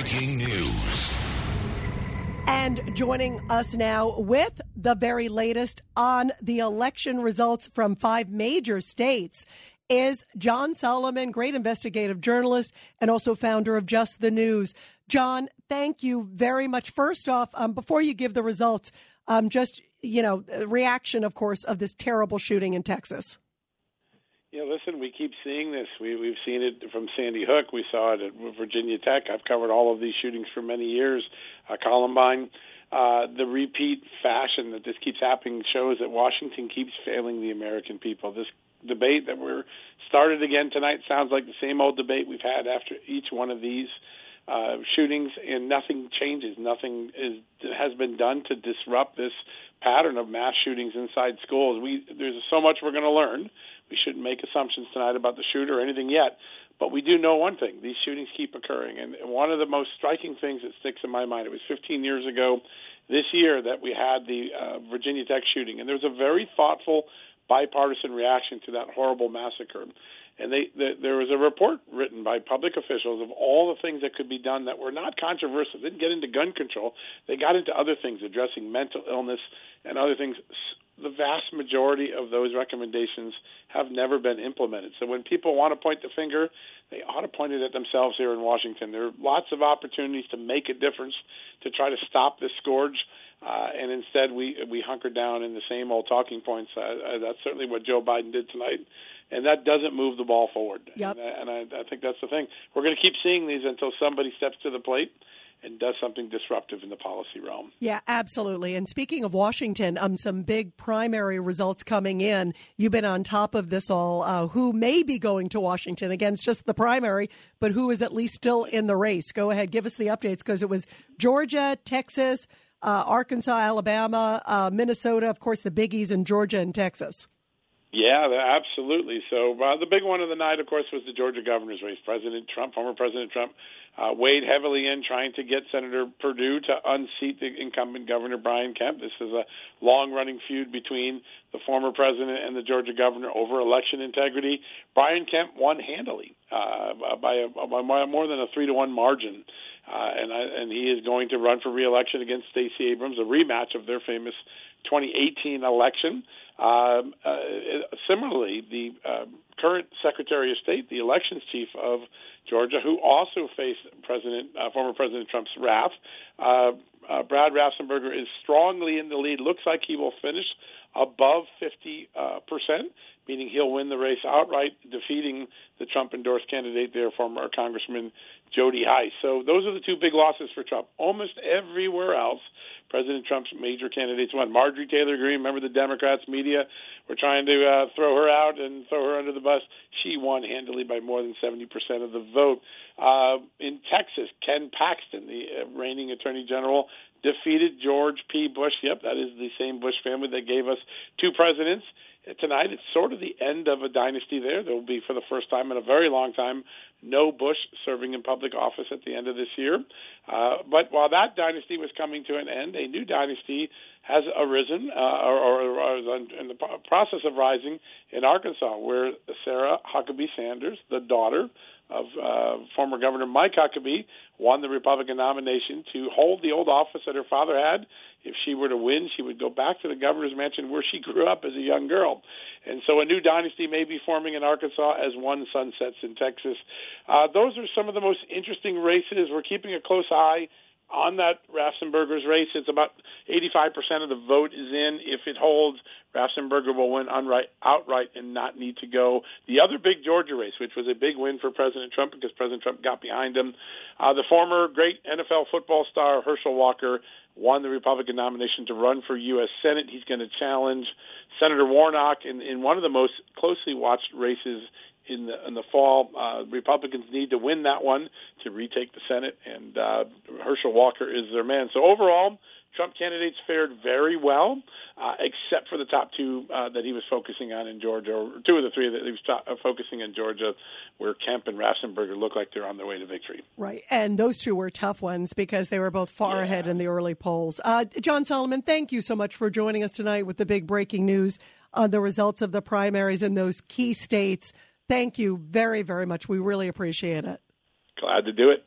breaking news. And joining us now with the very latest on the election results from five major states is John Solomon, great investigative journalist and also founder of Just the News. John, thank you very much. First off, um, before you give the results, um, just you know, reaction, of course, of this terrible shooting in Texas. Yeah, listen, we keep seeing this. We, we've seen it from Sandy Hook. We saw it at Virginia Tech. I've covered all of these shootings for many years. Uh, Columbine. Uh, the repeat fashion that this keeps happening shows that Washington keeps failing the American people. This debate that we're started again tonight sounds like the same old debate we've had after each one of these uh, shootings, and nothing changes. Nothing is has been done to disrupt this pattern of mass shootings inside schools. We there's so much we're going to learn. We shouldn't make assumptions tonight about the shooter or anything yet, but we do know one thing: these shootings keep occurring. And one of the most striking things that sticks in my mind. It was 15 years ago this year that we had the uh, Virginia Tech shooting, and there was a very thoughtful bipartisan reaction to that horrible massacre. And they, they, there was a report written by public officials of all the things that could be done that were not controversial. They didn't get into gun control. They got into other things, addressing mental illness and other things. The vast majority of those recommendations have never been implemented. So when people want to point the finger, they ought to point it at themselves here in Washington. There are lots of opportunities to make a difference to try to stop this scourge. Uh, and instead, we we hunker down in the same old talking points. Uh, uh, that's certainly what Joe Biden did tonight, and that doesn't move the ball forward. Yep. And, uh, and I, I think that's the thing. We're going to keep seeing these until somebody steps to the plate and does something disruptive in the policy realm. Yeah, absolutely. And speaking of Washington, um, some big primary results coming in. You've been on top of this all. Uh, who may be going to Washington? Again, it's just the primary, but who is at least still in the race? Go ahead, give us the updates because it was Georgia, Texas, uh, Arkansas, Alabama, uh, Minnesota, of course, the biggies in Georgia and Texas. Yeah, absolutely. So uh, the big one of the night, of course, was the Georgia governor's race. President Trump, former President Trump, uh, weighed heavily in trying to get Senator Perdue to unseat the incumbent Governor Brian Kemp. This is a long-running feud between the former president and the Georgia governor over election integrity. Brian Kemp won handily uh, by, a, by more than a three to one margin. Uh, and I, and he is going to run for reelection against Stacey Abrams, a rematch of their famous 2018 election. Um, uh, similarly, the uh, current Secretary of State, the elections chief of Georgia, who also faced President, uh, former President Trump's wrath, uh, uh, Brad Raffensperger is strongly in the lead. Looks like he will finish above 50 uh, percent, meaning he'll win the race outright, defeating the Trump endorsed candidate there, former Congressman Jody Hice. So those are the two big losses for Trump. Almost everywhere else, President Trump's major candidates won. Marjorie Taylor Greene, remember the Democrats media were trying to uh, throw her out and throw her under the bus. She won handily by more than 70% of the vote. Uh, in Texas, Ken Paxton, the uh, reigning attorney general, defeated George P. Bush. Yep, that is the same Bush family that gave us two presidents tonight. It's sort of the end of a dynasty there. There will be, for the first time in a very long time, no Bush serving in public office at the end of this year. Uh, but while that dynasty was coming to an end, a new dynasty has arisen, uh, or, or, or is in the process of rising in Arkansas, where Sarah Huckabee Sanders, the daughter of uh, former Governor Mike Huckabee, won the Republican nomination to hold the old office that her father had. If she were to win, she would go back to the governor's mansion where she grew up as a young girl. And so a new dynasty may be forming in Arkansas as one sunsets in Texas. Uh, those are some of the most interesting races. We're keeping a close eye on that Raffensperger's race. It's about 85% of the vote is in. If it holds, Raffensperger will win unright, outright and not need to go. The other big Georgia race, which was a big win for President Trump because President Trump got behind him, uh, the former great NFL football star Herschel Walker won the Republican nomination to run for U.S. Senate. He's going to challenge Senator Warnock in, in one of the most closely watched races in the in the fall. Uh, Republicans need to win that one to retake the Senate, and uh, Herschel Walker is their man. So overall, Trump candidates fared very well, uh, except for the top two uh, that he was focusing on in Georgia, or two of the three that he was top, uh, focusing in Georgia, where Kemp and Raffensperger look like they're on their way to victory. Right, and those two were tough ones because they were both far yeah. ahead in the early polls. Uh, John Solomon, thank you so much for joining us tonight with the big breaking news on the results of the primaries in those key states. Thank you very, very much. We really appreciate it. Glad to do it.